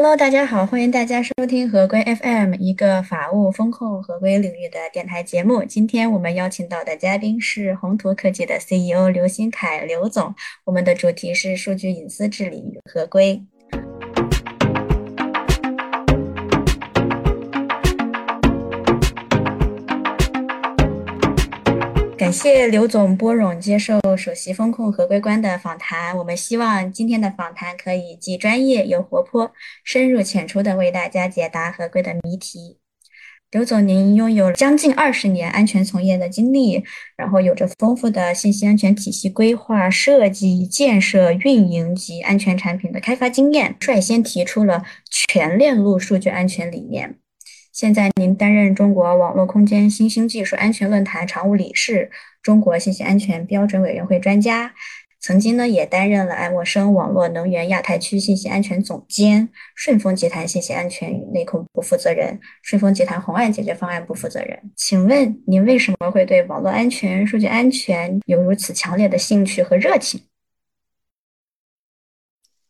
Hello，大家好，欢迎大家收听合规 FM，一个法务风控合规领域的电台节目。今天我们邀请到的嘉宾是宏图科技的 CEO 刘新凯刘总，我们的主题是数据隐私治理与合规。感谢刘总拨冗接受首席风控合规官的访谈。我们希望今天的访谈可以既专业又活泼，深入浅出的为大家解答合规的谜题。刘总，您拥有将近二十年安全从业的经历，然后有着丰富的信息安全体系规划、设计、建设、运营及安全产品的开发经验，率先提出了全链路数据安全理念。现在您担任中国网络空间新兴技术安全论坛常务理事、中国信息安全标准委员会专家，曾经呢也担任了爱默生网络能源亚太区信息安全总监、顺丰集团信息安全与内控部负责人、顺丰集团红岸解决方案部负责人。请问您为什么会对网络安全、数据安全有如此强烈的兴趣和热情？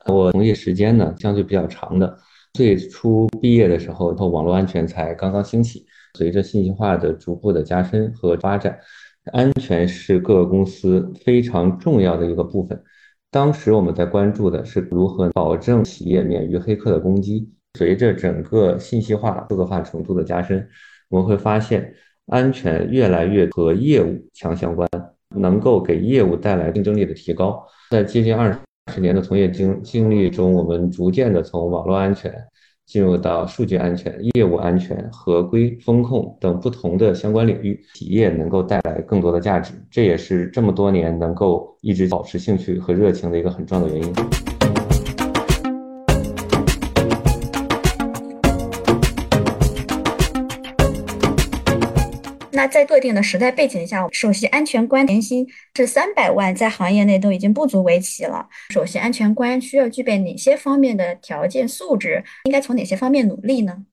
我从业时间呢相对比较长的。最初毕业的时候，网络安全才刚刚兴起。随着信息化的逐步的加深和发展，安全是各个公司非常重要的一个部分。当时我们在关注的是如何保证企业免于黑客的攻击。随着整个信息化、数字化程度的加深，我们会发现安全越来越和业务强相关，能够给业务带来竞争力的提高。在接近二。十年的从业经经历中，我们逐渐的从网络安全进入到数据安全、业务安全、合规风控等不同的相关领域，企业能够带来更多的价值，这也是这么多年能够一直保持兴趣和热情的一个很重要的原因。那在特定的时代背景下，首席安全官年薪是三百万，在行业内都已经不足为奇了。首席安全官需要具备哪些方面的条件素质？应该从哪些方面努力呢？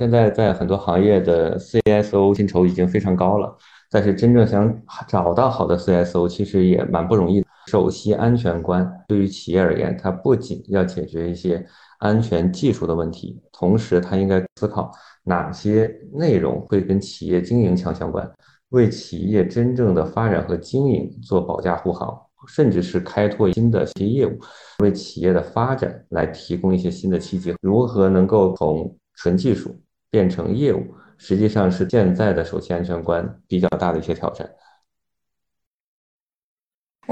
现在在很多行业的 CSO 薪酬已经非常高了，但是真正想找到好的 CSO 其实也蛮不容易。首席安全官对于企业而言，它不仅要解决一些安全技术的问题，同时他应该思考。哪些内容会跟企业经营强相关？为企业真正的发展和经营做保驾护航，甚至是开拓新的新业务，为企业的发展来提供一些新的契机。如何能够从纯技术变成业务，实际上是现在的首席安全官比较大的一些挑战。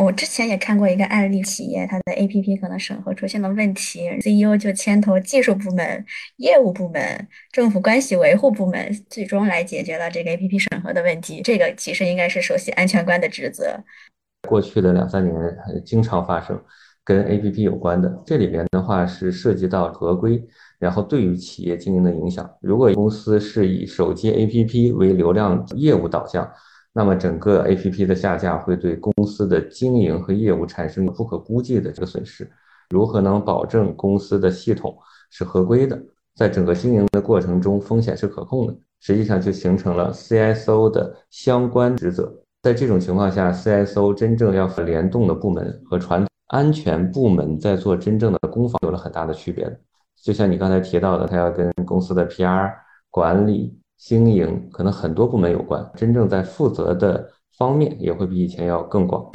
我之前也看过一个案例，企业它的 APP 可能审核出现了问题，CEO 就牵头技术部门、业务部门、政府关系维护部门，最终来解决了这个 APP 审核的问题。这个其实应该是首席安全官的职责。过去的两三年，经常发生跟 APP 有关的，这里边的话是涉及到合规，然后对于企业经营的影响。如果公司是以手机 APP 为流量业务导向，那么整个 A P P 的下架会对公司的经营和业务产生不可估计的这个损失。如何能保证公司的系统是合规的，在整个经营的过程中风险是可控的？实际上就形成了 C S O 的相关职责。在这种情况下，C S O 真正要和联动的部门和传统安全部门在做真正的攻防有了很大的区别。就像你刚才提到的，他要跟公司的 P R 管理。经营可能很多部门有关，真正在负责的方面也会比以前要更广。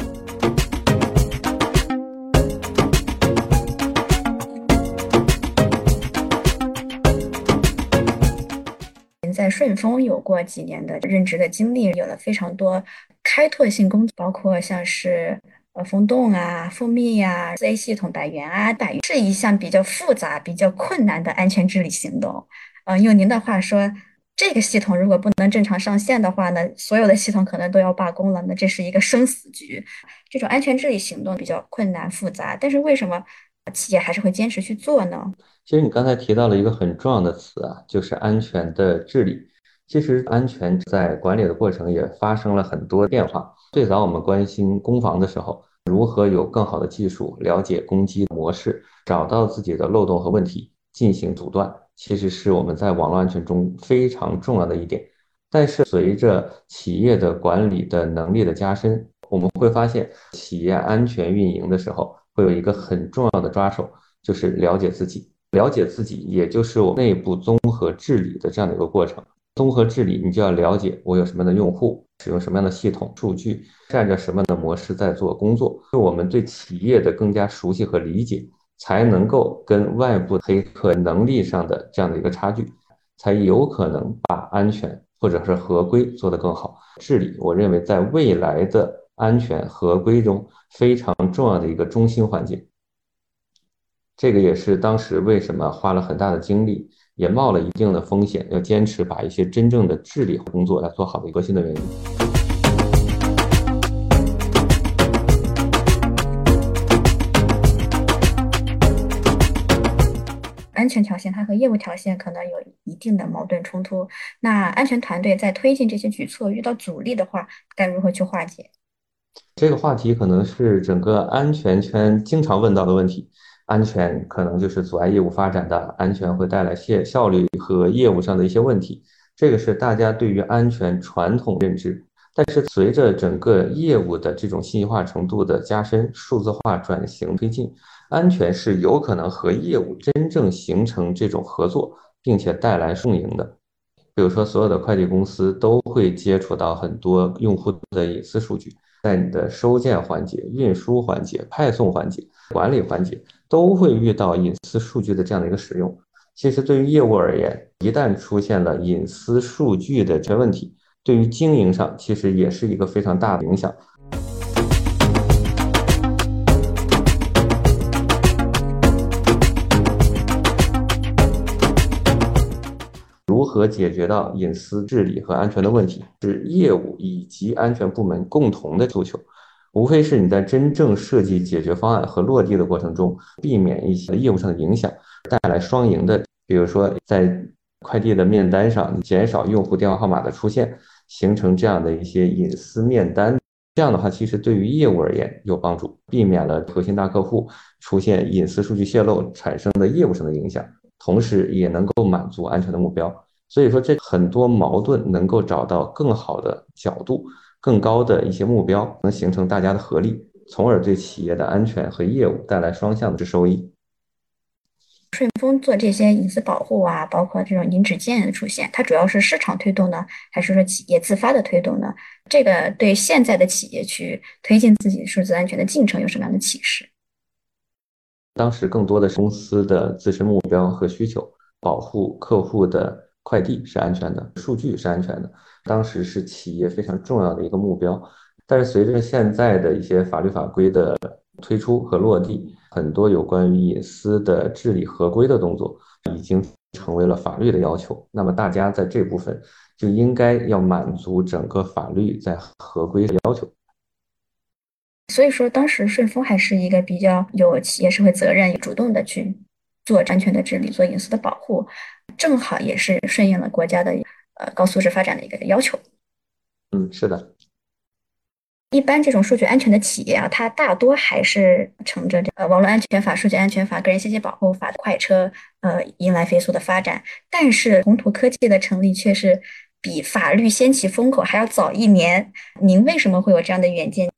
您在顺丰有过几年的任职的经历，有了非常多开拓性工作，包括像是呃风洞啊、蜂蜜呀、四 A 系统、百元啊、百元，是一项比较复杂、比较困难的安全治理行动。嗯，用您的话说。这个系统如果不能正常上线的话呢，所有的系统可能都要罢工了。那这是一个生死局。这种安全治理行动比较困难复杂，但是为什么企业还是会坚持去做呢？其实你刚才提到了一个很重要的词啊，就是安全的治理。其实安全在管理的过程也发生了很多变化。最早我们关心攻防的时候，如何有更好的技术了解攻击模式，找到自己的漏洞和问题，进行阻断。其实是我们在网络安全中非常重要的一点，但是随着企业的管理的能力的加深，我们会发现企业安全运营的时候会有一个很重要的抓手，就是了解自己。了解自己，也就是我内部综合治理的这样的一个过程。综合治理，你就要了解我有什么样的用户，使用什么样的系统、数据，按照什么样的模式在做工作。是我们对企业的更加熟悉和理解，才能够跟外部黑客能力上的这样的一个差距，才有可能把安全或者是合规做得更好。治理，我认为在未来的安全合规中非常重要的一个中心环节。这个也是当时为什么花了很大的精力。也冒了一定的风险，要坚持把一些真正的治理工作要做好的核心的原因。安全条线它和业务条线可能有一定的矛盾冲突。那安全团队在推进这些举措遇到阻力的话，该如何去化解？这个话题可能是整个安全圈经常问到的问题。安全可能就是阻碍业务发展的，安全会带来效效率和业务上的一些问题，这个是大家对于安全传统认知。但是随着整个业务的这种信息化程度的加深，数字化转型推进，安全是有可能和业务真正形成这种合作，并且带来共赢的。比如说，所有的快递公司都会接触到很多用户的隐私数据，在你的收件环节、运输环节、派送环节、管理环节。都会遇到隐私数据的这样的一个使用。其实对于业务而言，一旦出现了隐私数据的这问题，对于经营上其实也是一个非常大的影响。如何解决到隐私治理和安全的问题，是业务以及安全部门共同的诉求。无非是你在真正设计解决方案和落地的过程中，避免一些业务上的影响，带来双赢的。比如说，在快递的面单上减少用户电话号码的出现，形成这样的一些隐私面单。这样的话，其实对于业务而言有帮助，避免了核心大客户出现隐私数据泄露产生的业务上的影响，同时也能够满足安全的目标。所以说，这很多矛盾能够找到更好的角度。更高的一些目标，能形成大家的合力，从而对企业的安全和业务带来双向的收益。顺丰做这些隐私保护啊，包括这种零指件的出现，它主要是市场推动呢，还是说企业自发的推动呢？这个对现在的企业去推进自己数字安全的进程有什么样的启示？当时更多的是公司的自身目标和需求，保护客户的快递是安全的，数据是安全的。当时是企业非常重要的一个目标，但是随着现在的一些法律法规的推出和落地，很多有关于隐私的治理合规的动作已经成为了法律的要求。那么大家在这部分就应该要满足整个法律在合规的要求。所以说，当时顺丰还是一个比较有企业社会责任、主动的去做安全的治理、做隐私的保护，正好也是顺应了国家的。呃，高素质发展的一个要求。嗯，是的。一般这种数据安全的企业啊，它大多还是乘着这个网络安全法、数据安全法、个人信息保护法的快车，呃，迎来飞速的发展。但是宏图科技的成立却是比法律掀起风口还要早一年。您为什么会有这样的远见？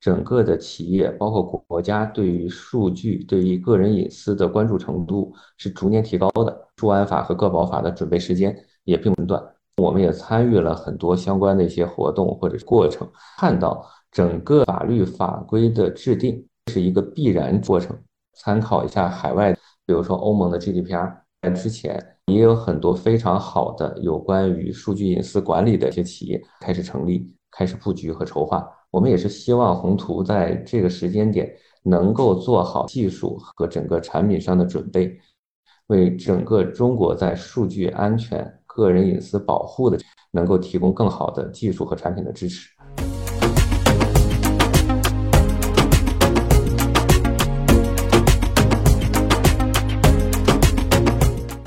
整个的企业，包括国家，对于数据、对于个人隐私的关注程度是逐年提高的。数安法和个保法的准备时间也并不短，我们也参与了很多相关的一些活动或者过程，看到整个法律法规的制定是一个必然过程。参考一下海外，比如说欧盟的 GDPR，在之前也有很多非常好的有关于数据隐私管理的一些企业开始成立、开始布局和筹划。我们也是希望宏图在这个时间点能够做好技术和整个产品上的准备，为整个中国在数据安全、个人隐私保护的能够提供更好的技术和产品的支持。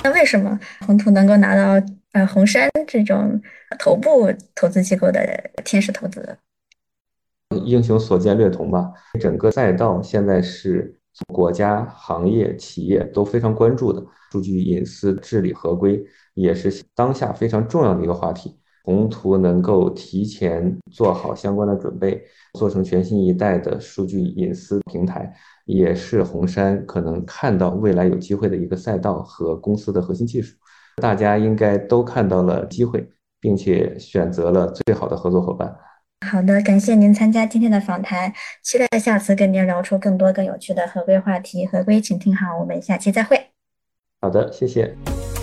那为什么宏图能够拿到呃红杉这种头部投资机构的天使投资？英雄所见略同吧。整个赛道现在是国家、行业、企业都非常关注的数据隐私治理合规，也是当下非常重要的一个话题。宏图能够提前做好相关的准备，做成全新一代的数据隐私平台，也是红杉可能看到未来有机会的一个赛道和公司的核心技术。大家应该都看到了机会，并且选择了最好的合作伙伴。好的，感谢您参加今天的访谈，期待下次跟您聊出更多更有趣的合规话题。合规，请听好，我们下期再会。好的谢谢。